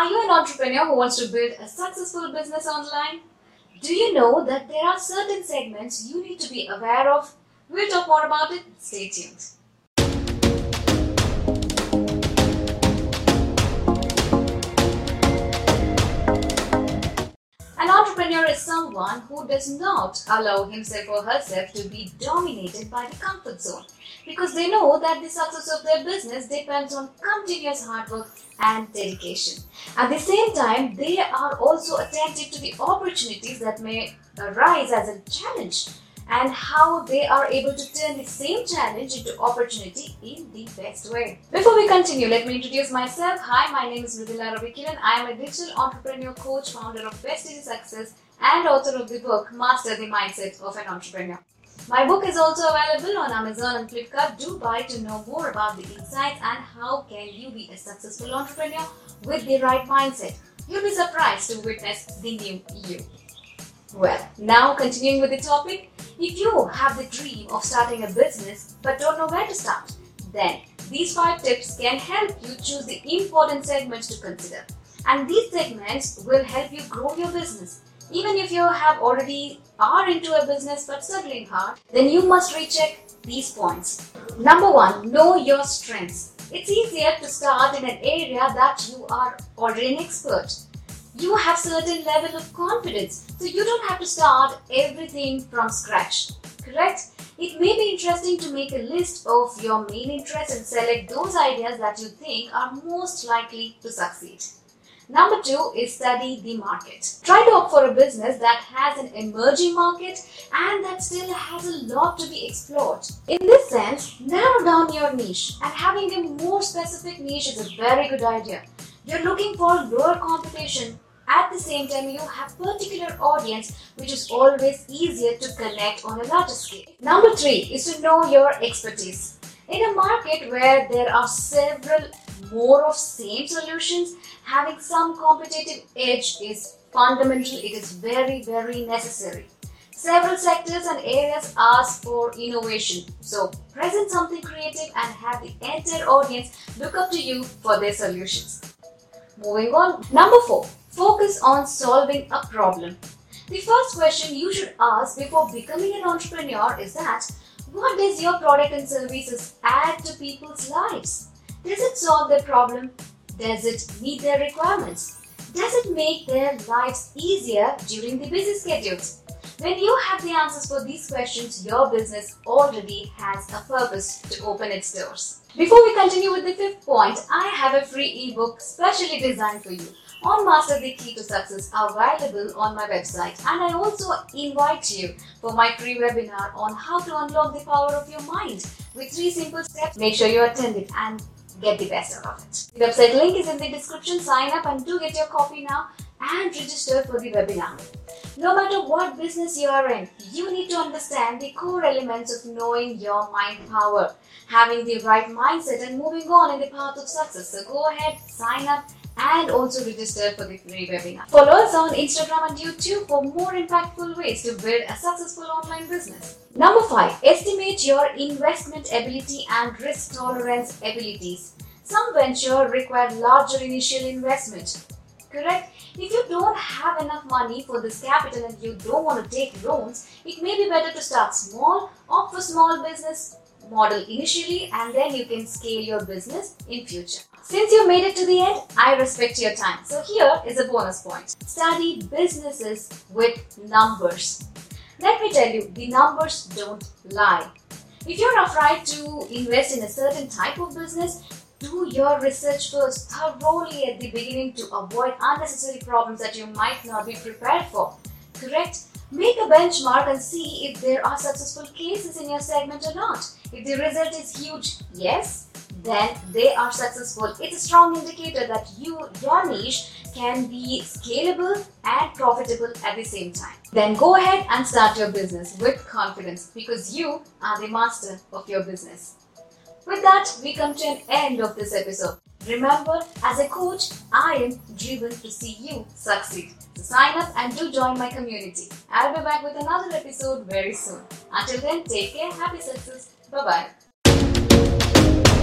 Are you an entrepreneur who wants to build a successful business online? Do you know that there are certain segments you need to be aware of? We'll talk more about it. Stay tuned. An entrepreneur is someone who does not allow himself or herself to be dominated by the comfort zone because they know that the success of their business depends on continuous hard work and dedication. At the same time, they are also attentive to the opportunities that may arise as a challenge and how they are able to turn the same challenge into opportunity in the best way. Before we continue, let me introduce myself. Hi, my name is Mridula Ravikiran. I am a digital entrepreneur coach, founder of Best Easy Success, and author of the book Master the Mindset of an Entrepreneur. My book is also available on Amazon and Flipkart. Do buy to know more about the insights and how can you be a successful entrepreneur with the right mindset. You'll be surprised to witness the new you. Well, now continuing with the topic, if you have the dream of starting a business but don't know where to start, then these five tips can help you choose the important segments to consider. And these segments will help you grow your business. Even if you have already are into a business but struggling hard, then you must recheck these points. Number one, know your strengths. It's easier to start in an area that you are already an expert you have certain level of confidence so you don't have to start everything from scratch correct it may be interesting to make a list of your main interests and select those ideas that you think are most likely to succeed Number two is study the market. Try to opt for a business that has an emerging market and that still has a lot to be explored. In this sense, narrow down your niche and having a more specific niche is a very good idea. You're looking for lower competition at the same time, you have particular audience which is always easier to connect on a larger scale. Number three is to know your expertise. In a market where there are several more of same solutions, having some competitive edge is fundamental. It is very, very necessary. Several sectors and areas ask for innovation. So present something creative and have the entire audience look up to you for their solutions. Moving on. Number four, Focus on solving a problem. The first question you should ask before becoming an entrepreneur is that what does your product and services add to people's lives? Does it solve their problem? Does it meet their requirements? Does it make their lives easier during the busy schedules? When you have the answers for these questions, your business already has a purpose to open its doors. Before we continue with the fifth point, I have a free ebook specially designed for you on Master the Key to Success available on my website. And I also invite you for my free webinar on how to unlock the power of your mind with three simple steps. Make sure you attend it and get the best out of it. The website link is in the description. Sign up and do get your copy now and register for the webinar. No matter what business you are in, you need to understand the core elements of knowing your mind power, having the right mindset, and moving on in the path of success. So go ahead, sign up and also register for the free webinar. Follow us on Instagram and YouTube for more impactful ways to build a successful online business. Number 5. Estimate your investment ability and risk tolerance abilities. Some venture require larger initial investment. Correct? If you don't have enough money for this capital and you don't want to take loans, it may be better to start small, opt for small business model initially and then you can scale your business in future. Since you made it to the end, I respect your time. So here is a bonus point. Study businesses with numbers. Let me tell you, the numbers don't lie. If you're afraid to invest in a certain type of business, do your research first thoroughly at the beginning to avoid unnecessary problems that you might not be prepared for. Correct? Make a benchmark and see if there are successful cases in your segment or not. If the result is huge, yes, then they are successful. It's a strong indicator that you your niche can be scalable and profitable at the same time. Then go ahead and start your business with confidence because you are the master of your business. With that, we come to an end of this episode. Remember, as a coach, I am driven to see you succeed. So sign up and do join my community. I'll be back with another episode very soon. Until then, take care, happy success, bye bye.